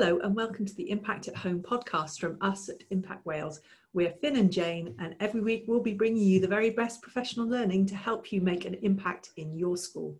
Hello, and welcome to the Impact at Home podcast from us at Impact Wales. We're Fin and Jane, and every week we'll be bringing you the very best professional learning to help you make an impact in your school.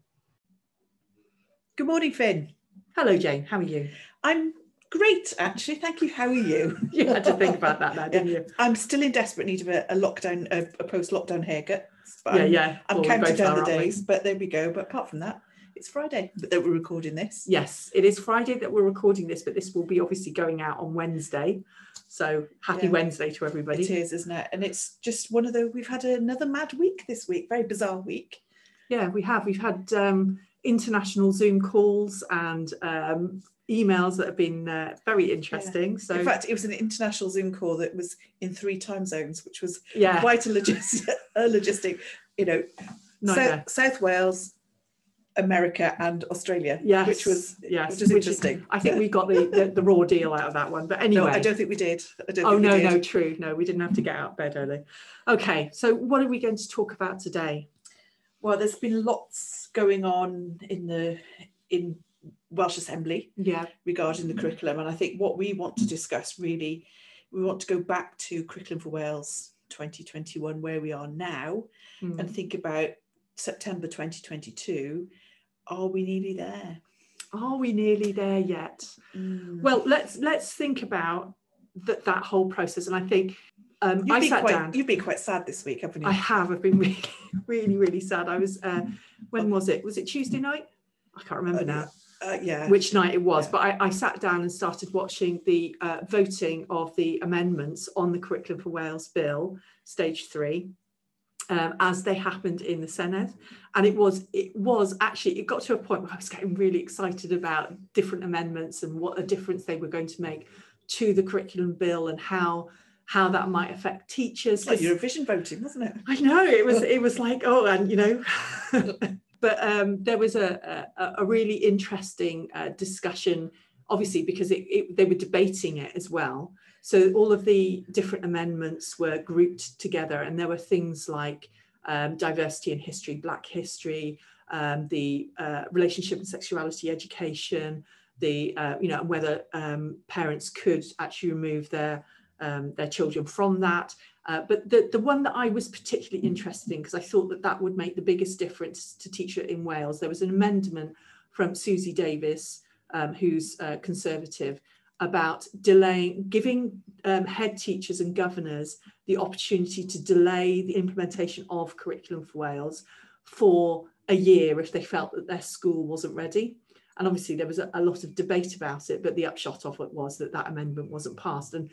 Good morning, Fin. Hello, Jane. How are you? I'm great, actually. Thank you. How are you? you had to think about that now, didn't you? I'm still in desperate need of a, a lockdown, a, a post-lockdown haircut. But yeah, I'm, yeah. I'm Well, counting down are, the aren't we? days, but there we go. But apart from that, it's Friday that we're recording this. Yes, it is Friday that we're recording this, but this will be obviously going out on Wednesday. So happy Yeah. Wednesday to everybody. It is, isn't it? And it's just one of the. We've had another mad week this week. Very bizarre week. Yeah, we have. We've had um, international Zoom calls and um, emails that have been uh, very interesting. So in fact, it was an international Zoom call that was in three time zones, which was yeah, quite a logistic. a logistic. You know, South Wales, America, and Australia. Yes, which was yes, which is which interesting. I think we got the, the, the raw deal out of that one. But anyway, No, I don't think we did. I don't oh think we no, did. no, true, no, we didn't have to get out of bed early. Okay, so what are we going to talk about today? Well, there's been lots going on in the in Welsh Assembly Yeah, regarding the curriculum, and I think what we want to discuss really, we want to go back to Curriculum for Wales 2021, where we are now, Mm. and think about September 2022. Are we nearly there? are we nearly there yet? Mm. Well, let's let's think about that that whole process, and I think um, you've, I sat quite, down. you've been quite sad this week, haven't you? I have. I've been really, really, really sad. I was. Uh, when was it? Was it Tuesday night? I can't remember Uh, now uh, yeah. which night it was. Yeah. But I, I sat down and started watching the uh, voting of the amendments on the Curriculum for Wales bill, stage three. Um, as they happened in the Senedd, and it was it was actually it got to a point where I was getting really excited about different amendments and what a difference they were going to make to the curriculum bill and how how that might affect teachers. It's like Eurovision voting, wasn't it? I know it was it was like oh and you know but um there was a a, a really interesting uh, discussion obviously because it, it, they were debating it as well so all of the different amendments were grouped together and there were things like um, diversity in history black history um, the uh, relationship and sexuality education the uh, you know whether um, parents could actually remove their um, their children from that. Uh, but the, the one that I was particularly interested in, because I thought that that would make the biggest difference to teacher in Wales, there was an amendment from Suzy Davies, um, who's uh, Conservative, about delaying, giving um, head teachers and governors the opportunity to delay the implementation of Curriculum for Wales for a year if they felt that their school wasn't ready. And obviously there was a, a lot of debate about it, but the upshot of it was that that amendment wasn't passed. And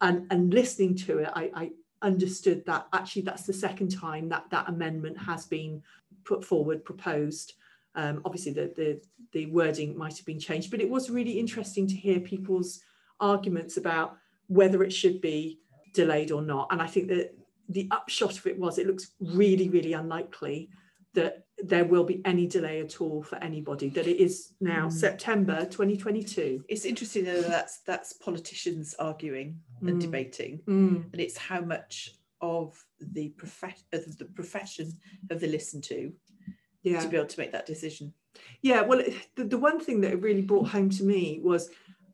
and, and listening to it, I, I understood that actually that's the second time that that amendment has been put forward, proposed. Um, obviously, the, the the wording might have been changed, but it was really interesting to hear people's arguments about whether it should be delayed or not. And I think that the upshot of it was it looks really, really unlikely that there will be any delay at all for anybody. That it is now Mm. September 2022. It's interesting that that's that's politicians arguing and Mm. debating, Mm, and it's how much of the prof- of the profession have they listened to yeah. to be able to make that decision. Yeah, well, the, the one thing that it really brought home to me was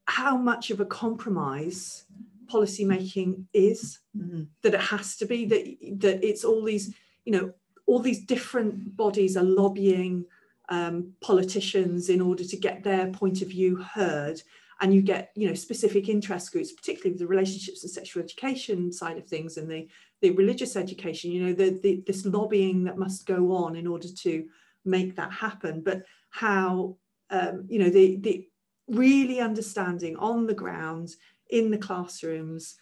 how much of a compromise policy making is. Mhm. That it has to be that that it's all these, you know, all these different bodies are lobbying um, politicians in order to get their point of view heard, and you get, you know, specific interest groups, particularly with the relationships and sexual education side of things, and the the religious education. You know, the, the this lobbying that must go on in order to make that happen. But how um, you know the the really understanding on the ground in the classrooms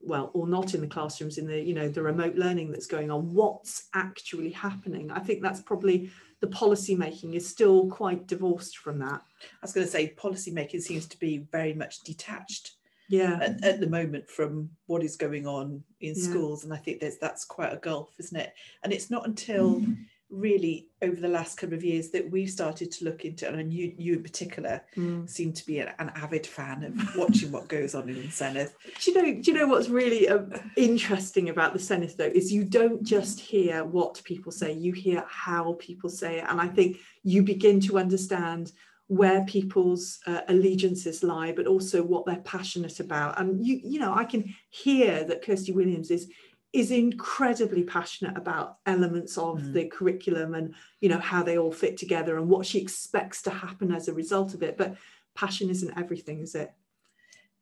well or not in the classrooms in the you know the remote learning that's going on what's actually happening i think that's probably the policy making is still quite divorced from that I was going to say policy making seems to be very much detached yeah at, at the moment from what is going on in Yeah. schools, and I think there's that's quite a gulf, isn't it? And it's not until mm. Really over the last couple of years that we've started to look into, and you you in particular Mm. seem to be an, an avid fan of watching what goes on in the Senedd. do you know do you know what's really uh, interesting about the Senedd though is you don't just hear what people say you hear how people say it and I think you begin to understand where people's uh, allegiances lie, but also what they're passionate about. And you, you know, I can hear that Kirsty Williams is is incredibly passionate about elements of mm. the curriculum and you know how they all fit together and what she expects to happen as a result of it. But passion isn't everything, is it?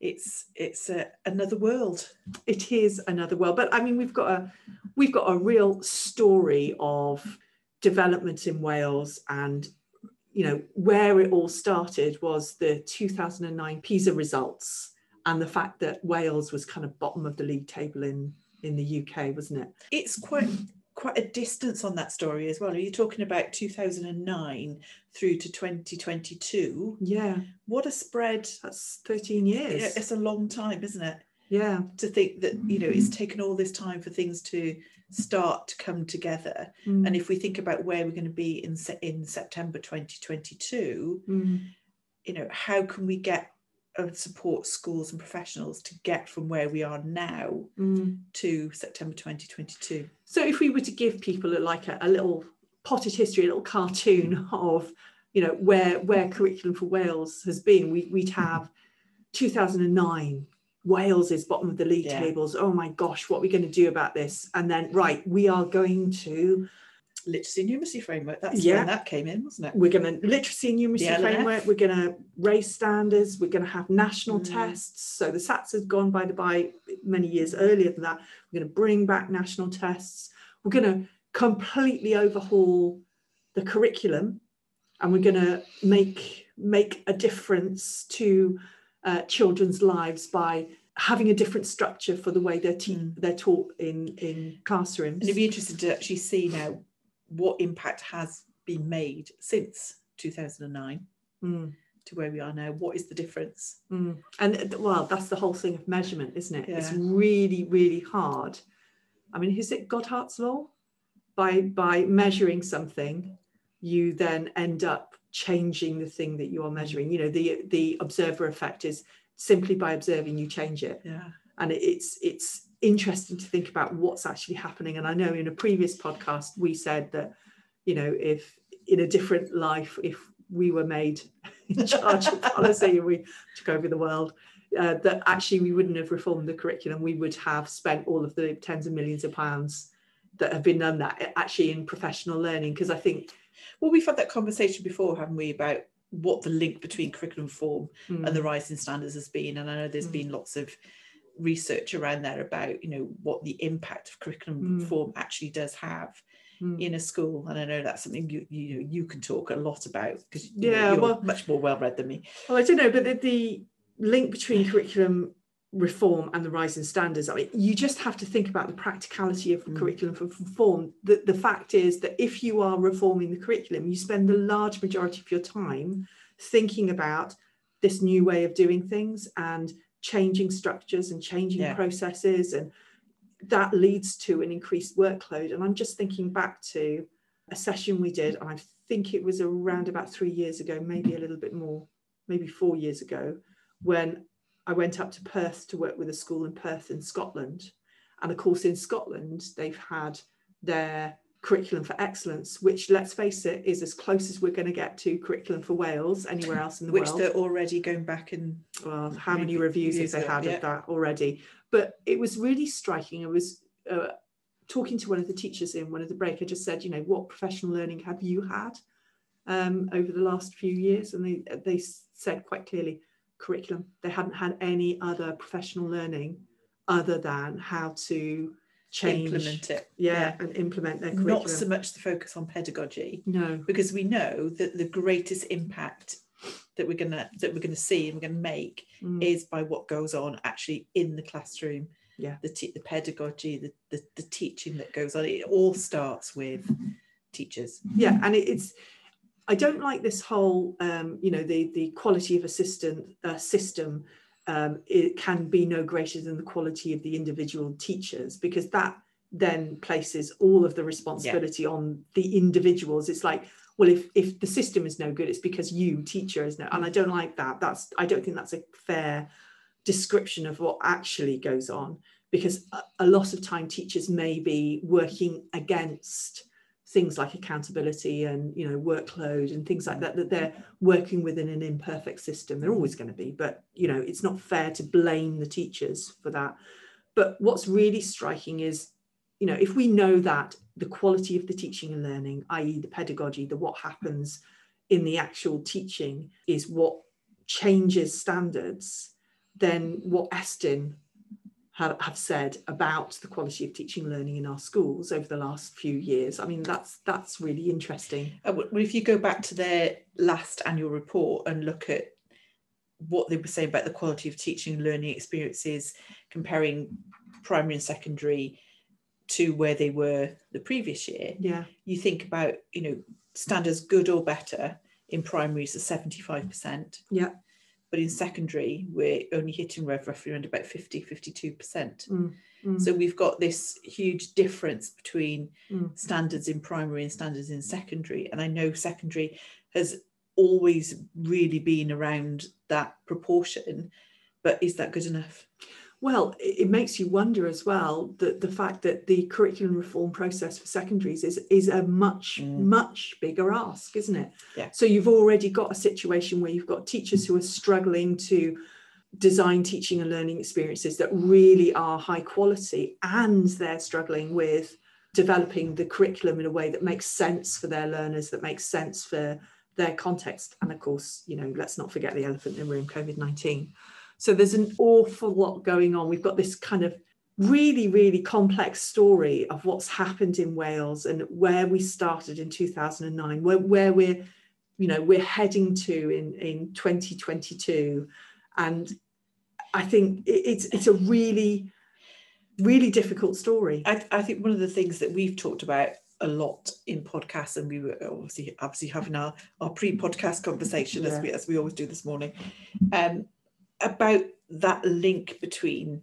It's it's a, another world. It is another world. But I mean, we've got a we've got a real story of development in Wales and you know, where it all started was the 2009 PISA results and the fact that Wales was kind of bottom of the league table in in the UK, wasn't it? It's quite quite a distance on that story as well. Are you talking about 2009 through to 2022? Yeah. What a spread. That's 13 years. It's a long time, isn't it? Yeah. To think that, you know, it's taken all this time for things to start to come together. Mm. And if we think about where we're going to be in in September 2022, mm. you know, how can we get and support schools and professionals to get from where we are now mm. to September 2022? So if we were to give people a, like a, a little potted history, a little cartoon of you know where where curriculum for Wales has been, we, we'd have 2009 Wales is bottom of the league yeah. tables. Oh my gosh, what are we going to do about this? And then, right, we are going to literacy and numeracy framework. That's yeah. when that came in, wasn't it? We're going to literacy and numeracy framework. We're going to raise standards. We're going to have national mm. tests. So the SATs has gone by the by many years earlier than that. We're going to bring back national tests. We're going to completely overhaul the curriculum, and we're going to make make a difference to uh, children's lives by having a different structure for the way they're te- mm. they're taught in in classrooms. And it'd be interesting to actually see now what impact has been made since 2009 mm. to where we are now. What is the difference? Mm. And well, that's the whole thing of measurement, isn't it? Yeah. It's really, really hard. I mean, is it Goodhart's law? By by measuring something, you then end up changing the thing that you are measuring you know the the observer effect is simply by observing you change it yeah and it's it's interesting to think about what's actually happening and i know in a previous podcast we said that you know if in a different life if we were made in charge of policy and we took over the world uh, that actually we wouldn't have reformed the curriculum we would have spent all of the tens of millions of pounds that have been done that actually in professional learning because i think well, we've had that conversation before, haven't we, about what the link between curriculum form mm. and the rising standards has been. And I know there's mm. been lots of research around there about, you know, what the impact of curriculum mm. form actually does have mm. in a school. And I know that's something you you know you can talk a lot about because yeah, you're well, much more well read than me. Well, I don't know, but the, the link between curriculum reform and the rise in standards. I mean, you just have to think about the practicality of mm. curriculum for reform. The, the fact is that if you are reforming the curriculum, you spend the large majority of your time thinking about this new way of doing things and changing structures and changing yeah. processes and that leads to an increased workload and i'm just thinking back to a session we did and i think it was around about three years ago maybe a little bit more maybe four years ago when I went up to Perth to work with a school in Perth in Scotland. And of course, in Scotland, they've had their curriculum for excellence, which let's face it, is as close as we're going to get to curriculum for Wales anywhere else in the which world. Which they're already going back and well, how many reviews have they had yeah. of that already? But it was really striking. I was uh, talking to one of the teachers in one of the break. I just said, you know, what professional learning have you had um, over the last few years? And they they said quite clearly, curriculum. They hadn't had any other professional learning other than how to change implement it yeah, yeah, and implement their curriculum. not so much the focus on pedagogy no because we know that the greatest impact that we're gonna that we're gonna see and we're gonna make mm. is by what goes on actually in the classroom yeah the, the pedagogy the, the the teaching that goes on it all starts with teachers yeah and it, it's I don't like this whole, um, you know, the the quality of assistant uh, system. Um, it can be no greater than the quality of the individual teachers because that then places all of the responsibility yeah. on the individuals. It's like, well, if if the system is no good, it's because you teacher is no, and I don't like that. That's I don't think that's a fair description of what actually goes on because a, a lot of time teachers may be working against things like accountability and you know workload and things like that that they're mm-hmm. working within an imperfect system. They're always going to be but you know it's not fair to blame the teachers for that. But what's really striking is you know if we know that the quality of the teaching and learning i.e the pedagogy the what happens in the actual teaching is what changes standards then what Estyn have, have said about the quality of teaching and learning in our schools over the last few years. I mean, that's that's really interesting. Uh, well, if you go back to their last annual report and look at what they were saying about the quality of teaching and learning experiences, comparing primary and secondary to where they were the previous year, yeah, you think about you know standards good or better in primaries are 75%. Yeah but in secondary we're only hitting rev roughly around about 50 52% mm, mm. so we've got this huge difference between mm. standards in primary and standards in secondary and i know secondary has always really been around that proportion but is that good enough well, it makes you wonder as well that the fact that the curriculum reform process for secondaries is is a much mm. much bigger ask, isn't it? Yeah. So you've already got a situation where you've got teachers who are struggling to design teaching and learning experiences that really are high quality, and they're struggling with developing the curriculum in a way that makes sense for their learners, that makes sense for their context, and of course, you know, let's not forget the elephant in the room, COVID nineteen. So there's an awful lot going on. We've got this kind of really, really complex story of what's happened in Wales and where we started in 2009, where, where we're, you know, we're heading to in, in 2022. And I think it's it's a really, really difficult story. I, I think one of the things that we've talked about a lot in podcasts and we were obviously obviously having our, our pre-podcast conversation yeah. as we as we always do this morning um about that link between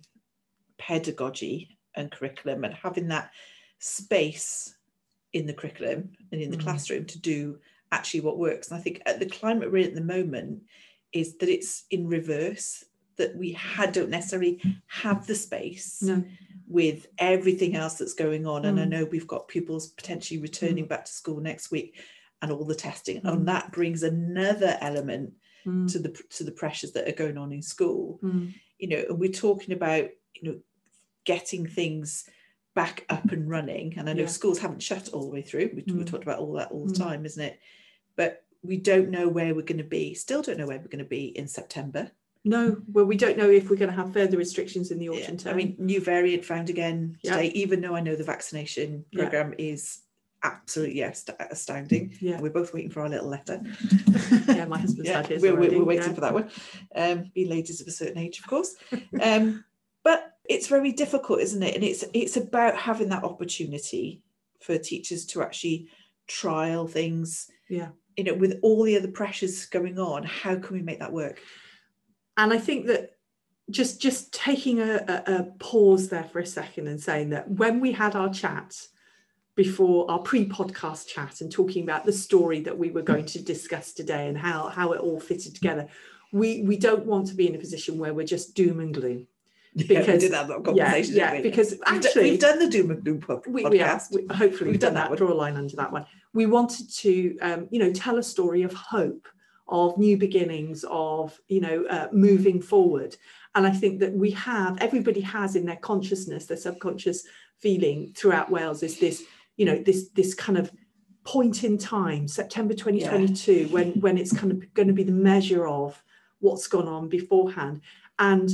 pedagogy and curriculum and having that space in the curriculum and in the mm. classroom to do actually what works. And I think at the climate we're in at the moment is that it's in reverse, that we had, don't necessarily have the space no. with everything else that's going on. Mm. And I mm. know we've got pupils potentially returning mm. back to school next week and all the testing. Mm. And that brings another element mm. to the to the pressures that are going on in school mm. you know and we're talking about you know getting things back up and running and i know yeah. schools haven't shut all the way through we, mm. we talked about all that all the mm. time isn't it but we don't know where we're going to be still don't know where we're going to be in september no, well, we don't know if we're going to have further restrictions in the autumn yeah. term. I mean, new variant found again today, yeah. even though I know the vaccination program yeah. is absolutely yes, astounding. Yeah, we're both waiting for our little letter. yeah, my husband's yeah, had his. We're, we're, waiting yeah. for that one. Um, being ladies of a certain age, of course. Um, but it's very difficult, isn't it? And it's it's about having that opportunity for teachers to actually trial things. Yeah. You know, with all the other pressures going on, how can we make that work? And I think that just just taking a, a, a pause there for a second and saying that when we had our chat before our pre-podcast chat and talking about the story that we were going to discuss today and how how it all fitted together. We we don't want to be in a position where we're just doom and gloom. Because yeah, we did have that conversation yeah, yeah because actually we've done the doom and gloom podcast we, we have. we, hopefully we've, done, done that, that. draw a line under that one. We wanted to um, you know tell a story of hope of new beginnings of you know uh, moving forward. And i think that we have everybody has in their consciousness their subconscious feeling throughout wales is this you know this this kind of point in time september 2022 yeah. when when it's kind of going to be the measure of what's gone on beforehand. And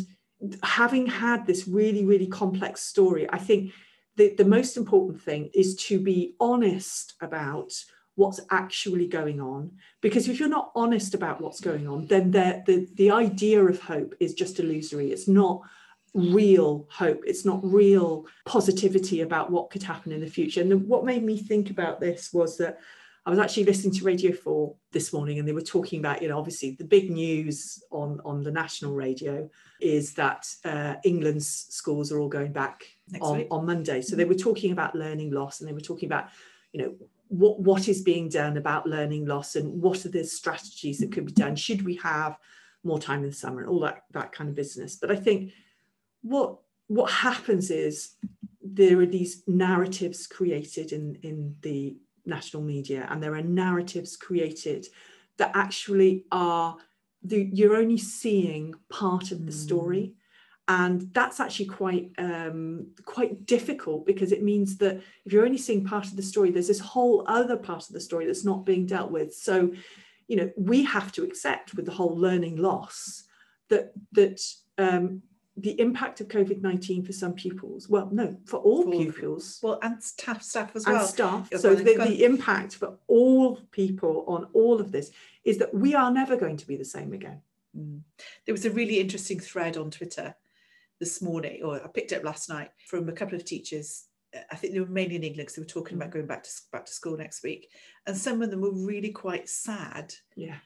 having had this really really complex story i think the, the most important thing is to be honest about what's actually going on. Because if you're not honest about what's going on then the, the, the idea of hope is just illusory. It's not real hope it's not real positivity about what could happen in the future and what made me think about this was that I was actually listening to Radio 4 this morning and they were talking about, you know, obviously the big news on, on the national radio is that uh, England's schools are all going back on, on Monday. So they were talking about learning loss and they were talking about, you know, what, what is being done about learning loss and what are the strategies that could be done? Should we have more time in the summer and all that, that kind of business? But I think what what happens is there are these narratives created in in the national media and there are narratives created that actually are the, you're only seeing part of the story. And that's actually quite um, quite difficult because it means that if you're only seeing part of the story there's this whole other part of the story that's not being dealt with. So you know we have to accept with the whole learning loss that that um, the impact of COVID-19 for some pupils, well, no, for all for, pupils. Well, and staff, staff as and well. staff. so the, the impact for all people on all of this is that we are never going to be the same again. Mm. There was a really interesting thread on Twitter this morning, or I picked up last night from a couple of teachers. I think they were mainly in England because they were talking mm. about going back to back to school next week, and some of them were really quite sad. Yeah.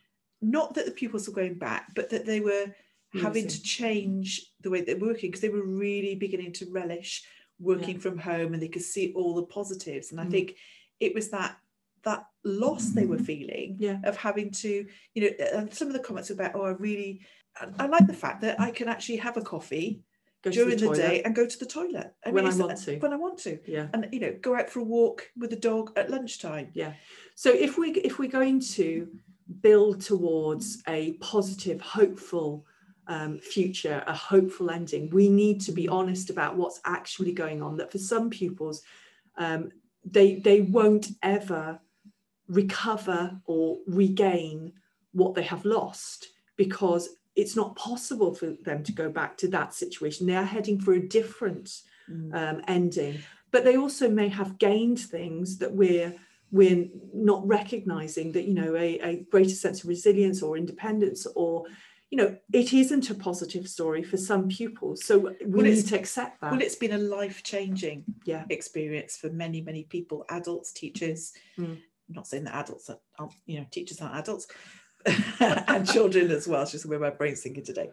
Not that the pupils were going back, but that they were having to change the way they're working because they were really beginning to relish working yeah. from home and they could see all the positives and i mm. think it was that that loss they were feeling yeah. of having to you know and some of the comments about oh i really I, I like the fact that i can actually have a coffee go during the, the, day and go to the toilet I when mean, I want to. When I want to, yeah, and you know, go out for a walk with the dog at lunchtime. Yeah. So if we if we're going to build towards a positive, hopeful um, future, a hopeful ending. We need to be honest about what's actually going on. That for some pupils, um, they they won't ever recover or regain what they have lost because it's not possible for them to go back to that situation. They are heading for a different mm. um, ending, but they also may have gained things that we're we're not recognizing that you know a, a greater sense of resilience or independence or you know, it isn't a positive story for some pupils. So we well, need to accept that. Well, it's been a life changing yeah. experience for many, many people, adults, teachers. Mm. I'm not saying that adults are, aren't, you know, teachers aren't adults, and children as well. It's just where my brain's thinking today.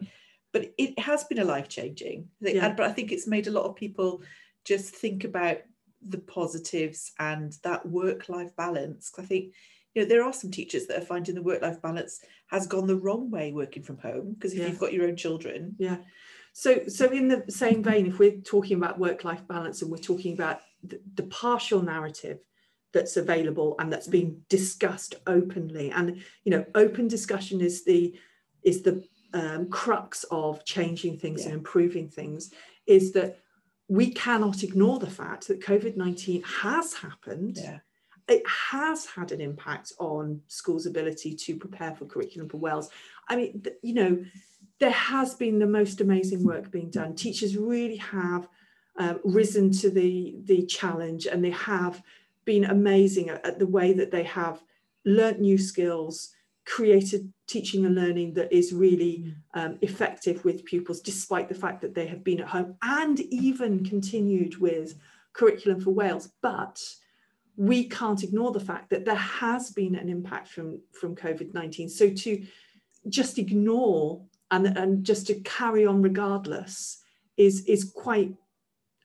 But it has been a life changing. Yeah. But I think it's made a lot of people just think about the positives and that work life balance. I think you know there are some teachers that are finding the work life balance has gone the wrong way working from home because if yeah. you've got your own children yeah so so in the same vein if we're talking about work life balance and we're talking about the, the partial narrative that's available and that's being discussed openly and you know open discussion is the is the um, crux of changing things yeah. and improving things is that we cannot ignore the fact that covid-19 has happened yeah it has had an impact on schools' ability to prepare for curriculum for Wales. I mean, you know, there has been the most amazing work being done. Teachers really have um, risen to the the challenge, and they have been amazing at, at the way that they have learnt new skills, created teaching and learning that is really um, effective with pupils, despite the fact that they have been at home, and even continued with curriculum for Wales, but we can't ignore the fact that there has been an impact from, from COVID 19. So to just ignore and, and just to carry on regardless is, is quite,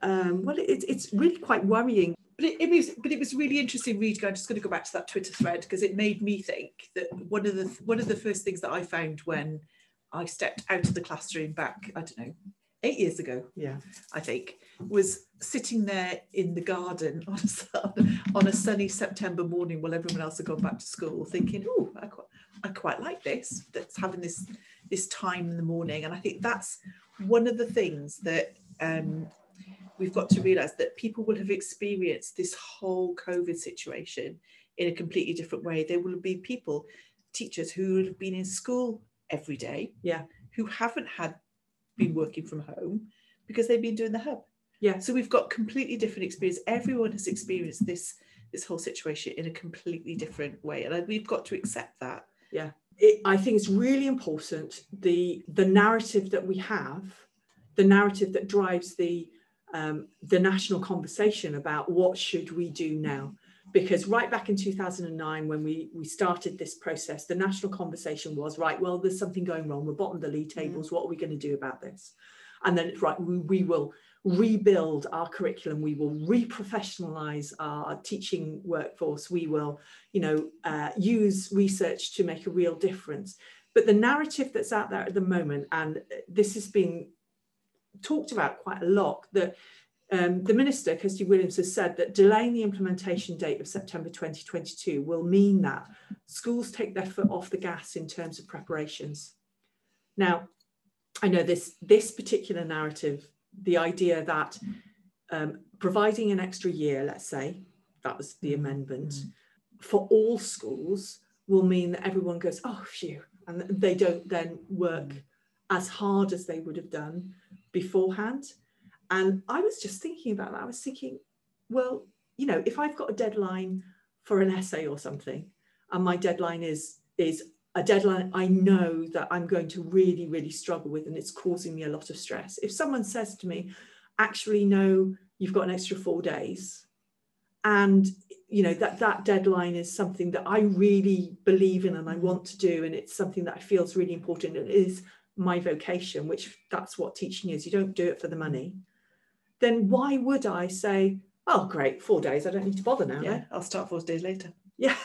um, well, it, it's really quite worrying. But it, it, was, but it was really interesting reading. I'm just going to go back to that Twitter thread because it made me think that one of the one of the first things that I found when I stepped out of the classroom back, I don't know, eight years ago, yeah, I think, was sitting there in the garden on a, on a sunny September morning while everyone else had gone back to school, thinking, "Oh, I quite, I quite like this. That's having this this time in the morning." And I think that's one of the things that um, we've got to realise that people will have experienced this whole COVID situation in a completely different way. There will be people, teachers who have been in school every day, yeah, who haven't had been working from home because they've been doing the hub. Yeah. So we've got completely different experience. Everyone has experienced this this whole situation in a completely different way, and we've got to accept that. Yeah. It, I think it's really important the the narrative that we have, the narrative that drives the um, the national conversation about what should we do now because right back in 2009 when we we started this process the national conversation was right well there's something going wrong. We're bottom of the league mm. tables. What are we going to do about this? And then it's right we, we will rebuild our curriculum. We will reprofessionalize our teaching workforce. We will you know uh, use research to make a real difference. But the narrative that's out there at the moment and this has been talked about quite a lot that um, the minister, Kirsty Williams, has said that delaying the implementation date of September 2022 will mean that schools take their foot off the gas in terms of preparations. Now, I know this this particular narrative, the idea that um, providing an extra year, let's say, that was the amendment, mm. for all schools will mean that everyone goes, oh, phew, and they don't then work mm. as hard as they would have done beforehand. And I was just thinking about that. I was thinking, well, you know, if I've got a deadline for an essay or something, and my deadline is is a deadline I know that I'm going to really, really struggle with, and it's causing me a lot of stress. If someone says to me, actually, no, you've got an extra four days, and you know that that deadline is something that I really believe in and I want to do, and it's something that I feel is really important. It is my vocation, which that's what teaching is. You don't do it for the money then why would I say, oh, great, four days, I don't need to bother now? Yeah, I'll start four days later. Yeah.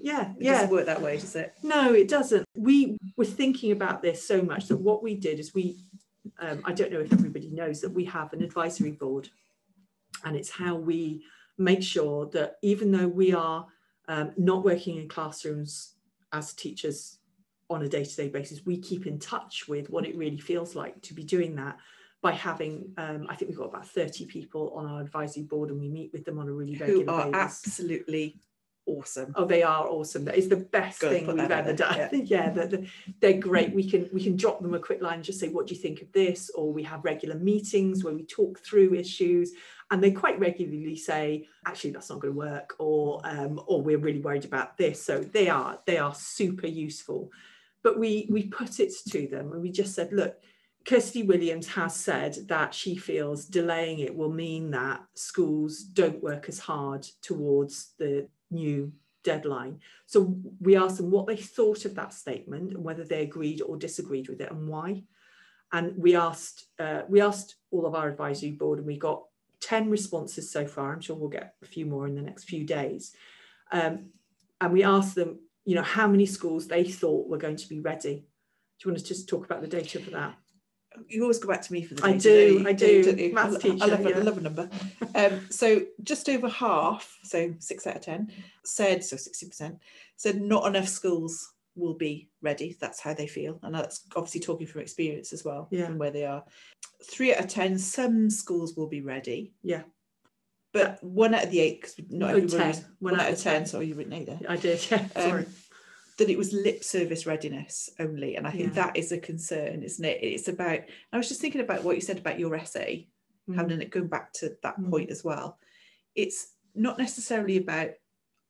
Yeah, it yeah. doesn't work that way, does it? No, it doesn't. We were thinking about this so much that what we did is we, um, I don't know if everybody knows that we have an advisory board, and it's how we make sure that even though we are um, not working in classrooms as teachers on a day-to-day basis, we keep in touch with what it really feels like to be doing that by having um, I think we've got about 30 people on our advisory board and we meet with them on a really regular Who are basis. absolutely awesome. Oh, they are awesome. That is the best thing we've ever done. Yeah, yeah they're, they're, great. We can we can drop them a quick line and just say, what do you think of this? Or we have regular meetings where we talk through issues and they quite regularly say, actually, that's not going to work, or um, or we're really worried about this. So they are they are super useful. But we we put it to them and we just said, look, Kirsty Williams has said that she feels delaying it will mean that schools don't work as hard towards the new deadline. So we asked them what they thought of that statement and whether they agreed or disagreed with it and why. And we asked uh, we asked all of our advisory board and we got 10 responses so far. I'm sure we'll get a few more in the next few days. Um, and we asked them, you know, how many schools they thought were going to be ready. Do you want to just talk about the data for that? You always go back to me for the I do, I do. do Maths teacher, I love, yeah. I love a number. Um, so just over half, so six out of ten, said so sixty percent said not enough schools will be ready. That's how they feel, and that's obviously talking from experience as well, yeah. from where they are. Three out of ten, some schools will be ready. Yeah. But one out of the eight, because not everyone 10. one, one out, of ten. 10. Sorry, you written eight there. I did. Yeah. Um, Sorry that it was lip service readiness only. And I think yeah. that is a concern, isn't it? It's about, I was just thinking about what you said about your essay, mm. having it going back to that mm. point as well. It's not necessarily about,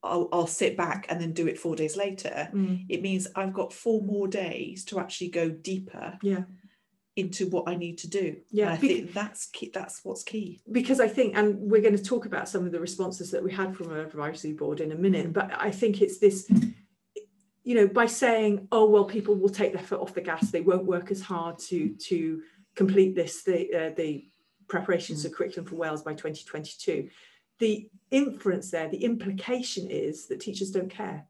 I'll, I'll, sit back and then do it four days later. Mm. It means I've got four more days to actually go deeper. Yeah. Into what I need to do. Yeah, and I think that's key, that's what's key. Because I think, and we're going to talk about some of the responses that we had from our advisory board in a minute, mm. but I think it's this you know, by saying, oh, well, people will take their foot off the gas, they won't work as hard to, to complete this, the, uh, the preparations of curriculum for Wales by 2022. The inference there, the implication is that teachers don't care.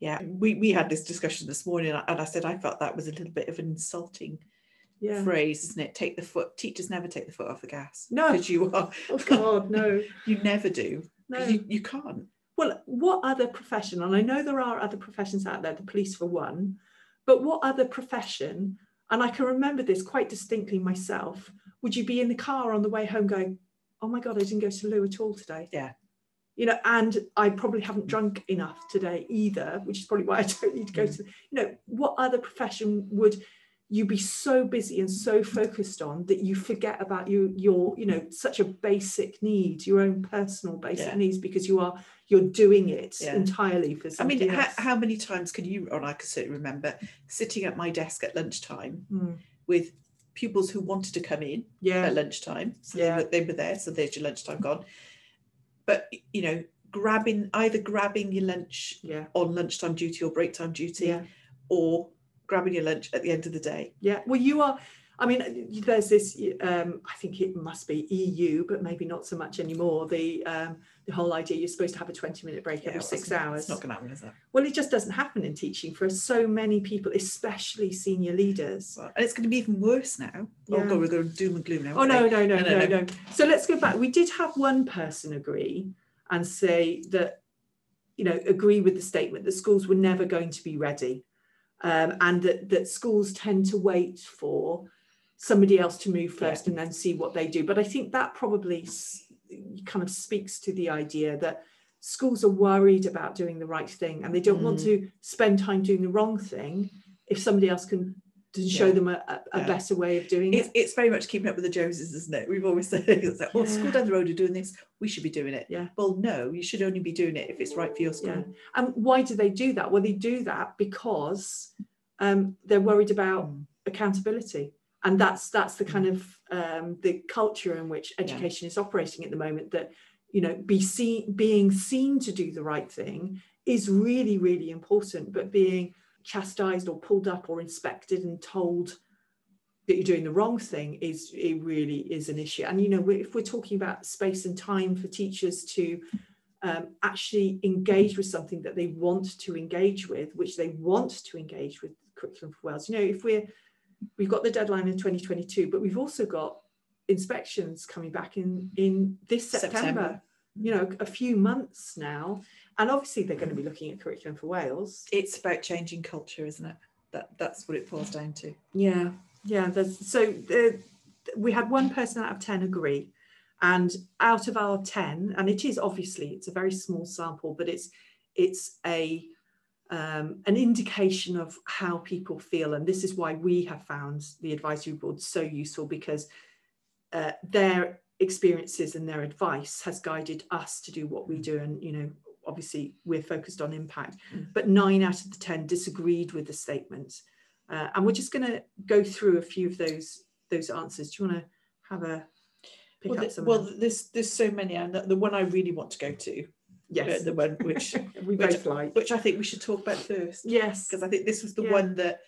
Yeah, we, we had this discussion this morning, and I said I felt that was a little bit of an insulting yeah. phrase, isn't it? Take the foot. Teachers never take the foot off the gas. No, because you are. Oh God, no. you never do. No, you, you can't well, what other profession, and I know there are other professions out there, the police for one, but what other profession, and I can remember this quite distinctly myself, would you be in the car on the way home going, oh my God, I didn't go to loo at all today? Yeah. You know, and I probably haven't drunk enough today either, which is probably why I don't need to go mm. to, you know, what other profession would you be so busy and so focused on that you forget about you your you know such a basic need your own personal basic yeah. needs because you are you're doing it yeah. entirely for I mean how, how, many times can you or I can certainly remember sitting at my desk at lunchtime mm. with pupils who wanted to come in yeah. at lunchtime so yeah. they, were, they were there so there's your lunchtime gone but you know grabbing either grabbing your lunch yeah. on lunchtime duty or break time duty yeah. or grabbing your lunch at the end of the day. Yeah. Well, you are. I mean, there's this. Um, I think it must be EU, but maybe not so much anymore. The um, the whole idea you're supposed to have a 20 minute break Yeah, every six hours. It's not going to happen, is it? Well, it just doesn't happen in teaching for so many people, especially senior leaders. Well, and it's going to be even worse now. Oh god, we're going to doom and gloom now. Oh aren't no, we? no, no, No, no, no, no, no. So let's go back. We did have one person agree and say that, you know, agree with the statement that schools were never going to be ready, um, and that that schools tend to wait for somebody else to move first and then see what they do. But I think that probably kind of speaks to the idea that schools are worried about doing the right thing and they don't want Mm. to spend time doing the wrong thing if somebody else can to show Yeah. them a, a, Yeah. better way of doing It's, it. it's very much keeping up with the Joneses, isn't it? We've always said, it's like, well, school down the road are doing this, we should be doing it. Yeah. Well, no, you should only be doing it if it's right for your school. Yeah. And why do they do that? Well, they do that because um, they're worried about Mm. accountability, and that's that's the kind of um, the culture in which Yeah. education is operating at the moment. That you know, be seen, being seen to do the right thing is really really important, but being chastised or pulled up or inspected and told that you're doing the wrong thing is it really is an issue. And you know, if we're talking about space and time for teachers to um, actually engage with something that they want to engage with, which they want to engage with curriculum for Wales. You know, if we're we've got the deadline in 2022, but we've also got inspections coming back in in this September. September. You know, a few months now, and obviously they're going to be looking at curriculum for Wales. It's about changing culture, isn't it? That that's what it falls down to. Yeah, yeah. There's, so the, we had one person out of 10 agree. And out of our 10, and it is obviously, it's a very small sample, but it's it's a um, an indication of how people feel. And this is why we have found the advisory board so useful because uh, their experiences and their advice has guided us to do what we do. And, you know, obviously we're focused on impact, Mm. but nine out of the 10 disagreed with the statement. Uh, and we're just going to go through a few of those those answers. Do you want to have a pick Well, up some? well there's there's so many, and the, the one I really want to go to, yes, uh, the one which we which- both like. which I think we should talk about first, Yes, because I think this was the Yeah. one that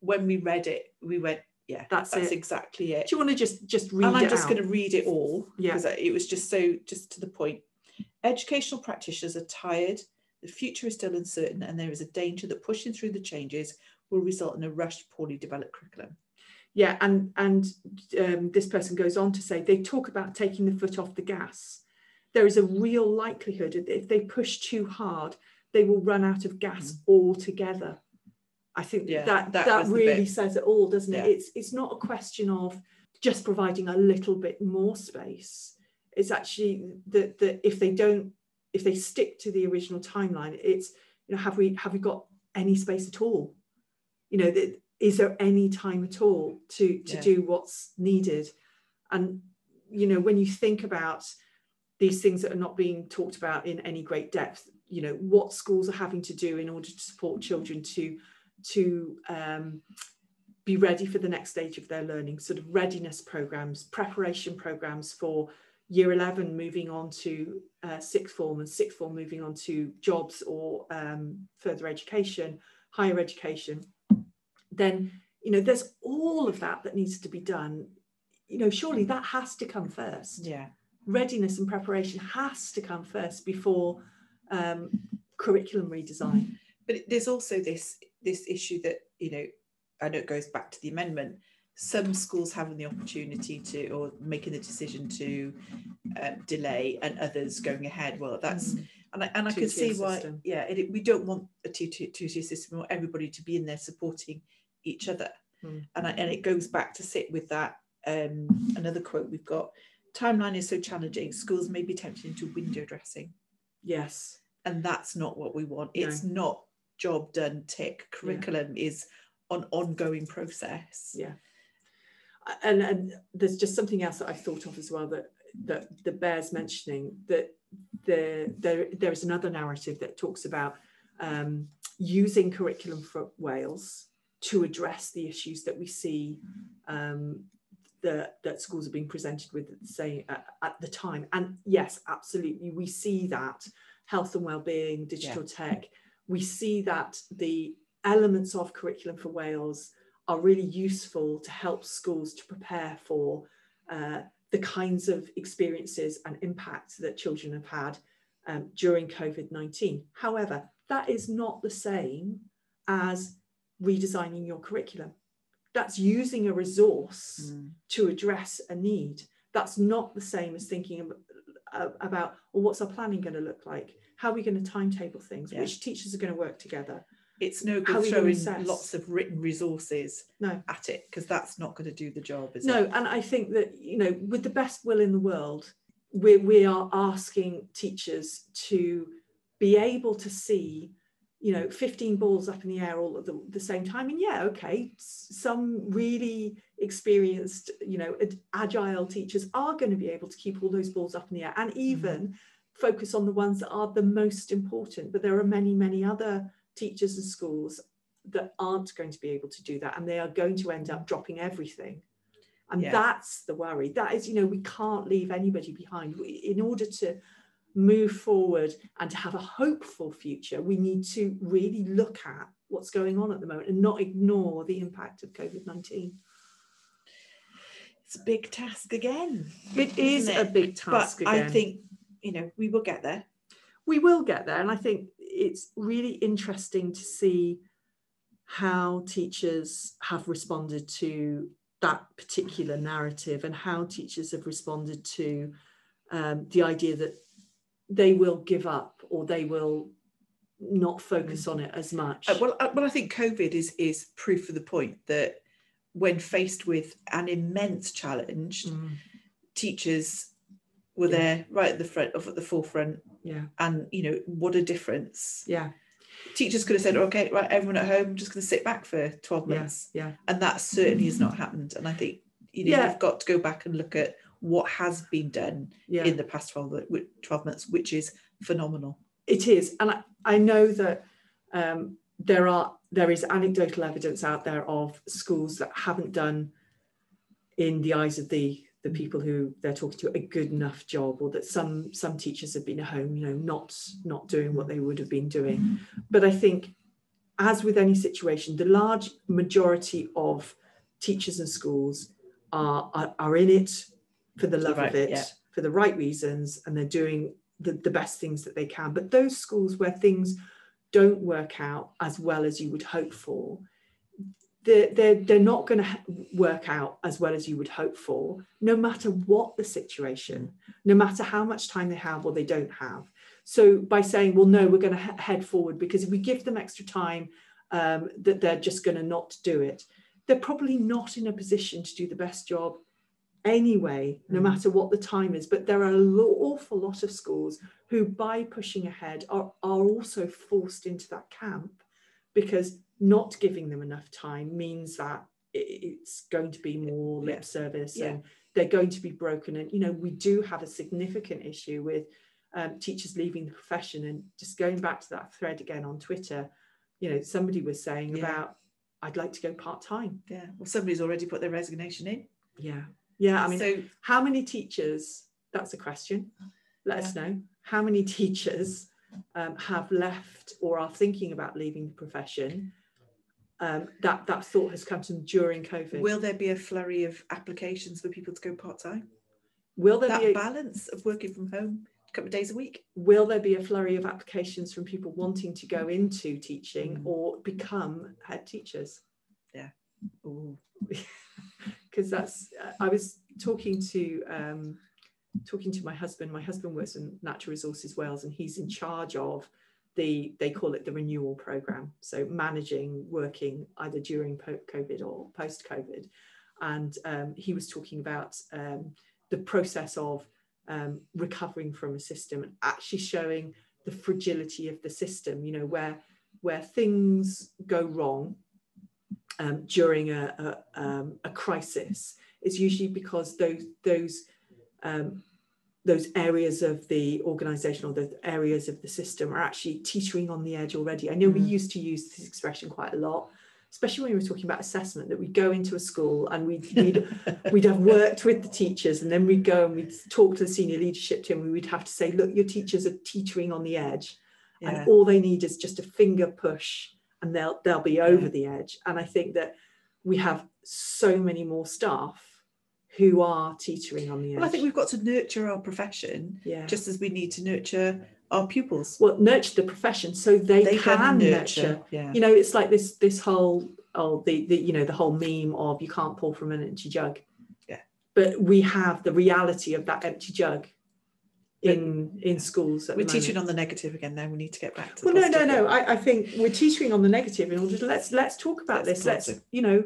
when we read it, we went, yeah, That's that's it. exactly it. do you want to just just read and I'm just out? going to read it all Yeah. because it was just so just to the point. Educational practitioners are tired. The future is still uncertain, and there is a danger that pushing through the changes will result in a rushed, poorly developed curriculum. Yeah, and and um, this person goes on to say they talk about taking the foot off the gas. There is a real likelihood that if they push too hard, they will run out of gas altogether. I think Mm. Yeah, that that that, really says it all, doesn't it? It's it's not a question of just providing a little bit more space. It's actually that that if they don't, if they stick to the original timeline, it's you know have we have we got any space at all? You know, that is there any time at all to to Yeah. do what's needed? And you know, when you think about these things that are not being talked about in any great depth, you know, what schools are having to do in order to support children to to um, be ready for the next stage of their learning, sort of readiness programs, preparation programs for year 11 moving on to uh, sixth form and sixth form moving on to jobs or um, further education, higher education, then, you know, there's all of that that needs to be done. You know, surely that has to come first. Yeah. Readiness and preparation has to come first before um, curriculum redesign. But there's also this this issue that you know, I know it goes back to the amendment. Some schools having the opportunity to or making the decision to um, delay, and others going ahead. Well, that's Mm. and I, and I can see why. system. Yeah, it, we don't want a two tier system. We want everybody to be in there supporting each other. Mm. And I, and it goes back to sit with that. Um, another quote we've got: "Timeline is so challenging. Schools may be tempted into window dressing." Yes. and that's not what we want No. it's not job done tick curriculum is an ongoing process Yeah. And and there's just something else that I thought of as well that that that bears mentioning that there there there is another narrative that talks about um, using curriculum for Wales to address the issues that we see um, that that schools are being presented with say at, at the time. And yes absolutely we see that. Health and well-being digital tech we see that the elements of curriculum for Wales are really useful to help schools to prepare for uh, the kinds of experiences and impacts that children have had um, during COVID 19. However, that is not the same as redesigning your curriculum. That's using a resource mm. to address a need. That's not the same as thinking about, uh, well, what's our planning going to look like? How are we going to timetable things? Yeah. Which teachers are going to work together? It's no good throwing lots of written resources no. at it because that's not going to do the job, is no, it? and I think that, you know, with the best will in the world, we, we are asking teachers to be able to see you know 15 balls up in the air all at the, the, same time and yeah okay some really experienced you know agile teachers are going to be able to keep all those balls up in the air and even mm. focus on the ones that are the most important but there are many many other teachers and schools that aren't going to be able to do that and they are going to end up dropping everything and yeah. that's the worry that is you know we can't leave anybody behind in order to move forward and to have a hopeful future, we need to really look at what's going on at the moment and not ignore the impact of COVID 19. It's a big task again. It is it? a big task but again. I think, you know, we will get there. We will get there. And I think it's really interesting to see how teachers have responded to that particular narrative and how teachers have responded to um, the idea that they will give up or they will not focus on it as much. Uh, well, uh, well, I think COVID is is proof of the point that when faced with an immense challenge, mm. teachers were yeah. there right at the front of at the forefront. Yeah. And you know, what a difference. Yeah. Teachers could have said, okay, right, everyone at home, just going to sit back for 12 months. Yeah. yeah. And that certainly has not happened. And I think, you know, yeah. you've got to go back and look at what has been done yeah. in the past 12, 12 months, which is phenomenal. It is. And I, I know that um, there are there is anecdotal evidence out there of schools that haven't done in the eyes of the the people who they're talking to a good enough job or that some some teachers have been at home you know not not doing what they would have been doing but i think as with any situation the large majority of teachers and schools are are, are in it for the love right, of it, yeah. for the right reasons, and they're doing the, the best things that they can. But those schools where things don't work out as well as you would hope for, they're, they're, they're not going to work out as well as you would hope for, no matter what the situation, no matter how much time they have or they don't have. So by saying, well, no, we're going to he- head forward because if we give them extra time, um, that they're just going to not do it, they're probably not in a position to do the best job anyway, no mm. matter what the time is. But there are an awful lot of schools who, by pushing ahead, are, are also forced into that camp because not giving them enough time means that it's going to be more lip yeah. service yeah. and they're going to be broken. And, you know, we do have a significant issue with um, teachers leaving the profession. And just going back to that thread again on Twitter, you know, somebody was saying yeah. about, I'd like to go part time. Yeah. Well, somebody's already put their resignation in. Yeah. Yeah, I mean, so how many teachers? That's a question. Let us know how many teachers um, have left or are thinking about leaving the profession. Um, that that thought has come to them during COVID. Will there be a flurry of applications for people to go part time? Will there that be a balance of working from home a couple of days a week? Will there be a flurry of applications from people wanting to go into teaching mm. or become head teachers? Yeah. because that's I was talking to um, talking to my husband. My husband works in Natural Resources Wales, and he's in charge of the they call it the renewal program. So managing working either during COVID or post COVID, and um, he was talking about um, the process of um, recovering from a system and actually showing the fragility of the system. You know where where things go wrong um, during a, a, um, a, crisis is usually because those those um, those areas of the organization or the areas of the system are actually teetering on the edge already. I know mm. we used to use this expression quite a lot, especially when we were talking about assessment, that we'd go into a school and we'd, we'd, we'd have worked with the teachers and then we'd go and we'd talk to the senior leadership team and we'd have to say, look, your teachers are teetering on the edge yeah. and all they need is just a finger push and they'll they'll be over the edge. And I think that we have so many more staff who are teetering on the edge. Well, I think we've got to nurture our profession yeah. just as we need to nurture our pupils. well nurture the profession so they, They can, can nurture. nurture, yeah. You know, it's like this this whole oh the, the you know the whole meme of you can't pour from an empty jug. Yeah. But we have the reality of that empty jug in in schools. We're teaching on the negative again now. We need to get back to the Well, no, no, no. I, I think we're teaching on the negative in order to let's let's talk about this. Let's you know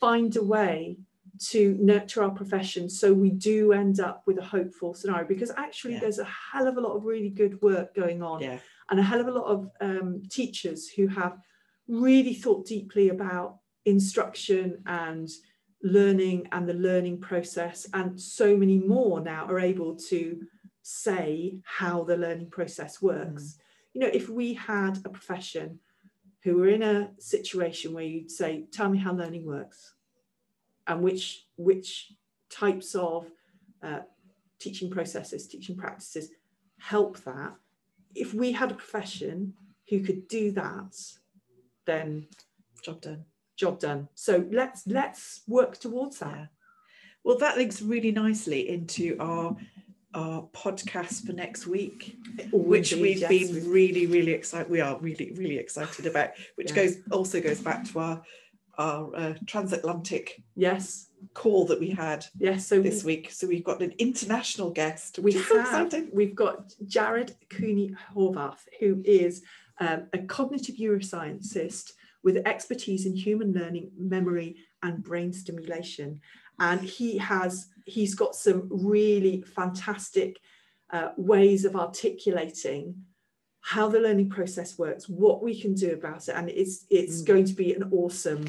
find a way to nurture our profession so we do end up with a hopeful scenario because actually Yeah. there's a hell of a lot of really good work going on Yeah. and a hell of a lot of um, teachers who have really thought deeply about instruction and learning and the learning process and so many more now are able to say how the learning process works you know if we had a profession who were in a situation where you'd say tell me how learning works and which which types of uh, teaching processes teaching practices help that if we had a profession who could do that then Job done. job done so let's let's work towards that Yeah. Well, that links really nicely into our our podcast for next week, Oh, which indeed, we've yes, been we- really, really excited. We are really, really excited about, which Yeah. goes also goes back to our our uh, transatlantic yes call that we had yes so this week. So we've got an international guest, we which is so have exciting. we've got Jared Cooney Horvath, who is um, a cognitive neuroscientist with expertise in human learning, memory, and brain stimulation. And he has he's got some really fantastic uh, ways of articulating how the learning process works, what we can do about it, and it's it's Mm. going to be an awesome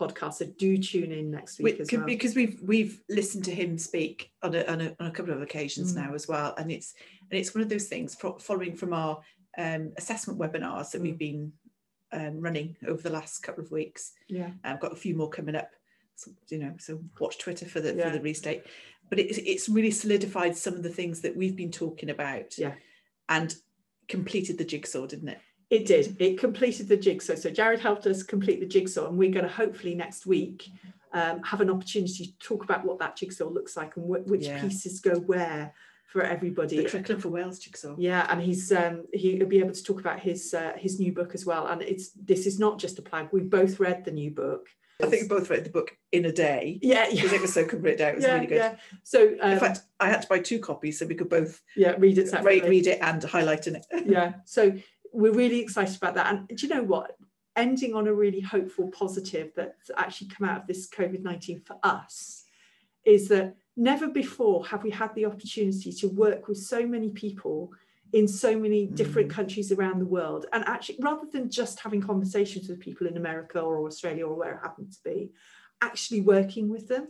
podcast. So do tune in next week We- as well. because we've we've listened to him speak on a, on a, on a couple of occasions Mm. now as well, and it's and it's one of those things following from our um, assessment webinars that Mm. we've been um, running over the last couple of weeks. yeah, I've got a few more coming up, so, you know. So watch Twitter for the Yeah. for the restate. But it's it's really solidified some of the things that we've been talking about. Yeah. and completed the jigsaw, didn't it? It did. It completed the jigsaw. So Jared helped us complete the jigsaw, and we're going to hopefully next week um, have an opportunity to talk about what that jigsaw looks like and wh- which Yeah. pieces go where for everybody. The curriculum for Wales jigsaw. Yeah, and he's um, he'll be able to talk about his uh, his new book as well. And it's this is not just a plug. We both read the new book. I think we both read the book in a day Yeah, because yeah, it was so written out. It was yeah, really good. yeah. So um, In fact, I had to buy two copies so we could both yeah, read it read, separately. read it and highlight in it. yeah so we're really excited about that and do you know what ending on a really hopeful positive that's actually come out of this covid-19 for us is that never before have we had the opportunity to work with so many people in so many different Mm. countries around the world and actually rather than just having conversations with people in america or australia or where it happens to be actually working with them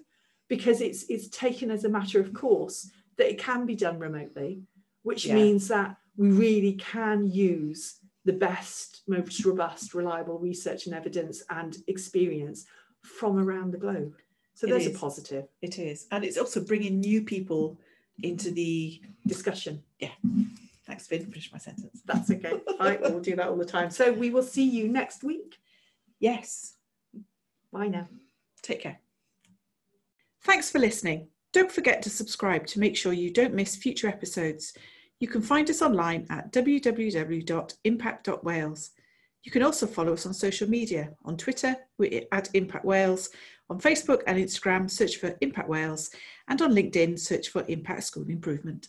because it's it's taken as a matter of course that it can be done remotely which Yeah. means that we really can use the best most robust reliable research and evidence and experience from around the globe so It there's a positive It is, and it's also bringing new people into the. discussion Yeah. Thanks, Fin. Finish my sentence. that's okay I will do that all the time so we will see you next week Yes. bye now Take care. Thanks for listening. Don't forget to subscribe to make sure you don't miss future episodes. You can find us online at www.impact.wales. You can also follow us on social media. On Twitter, we're at Impact Wales. On Facebook and Instagram, search for Impact Wales. And on LinkedIn, search for Impact School Improvement.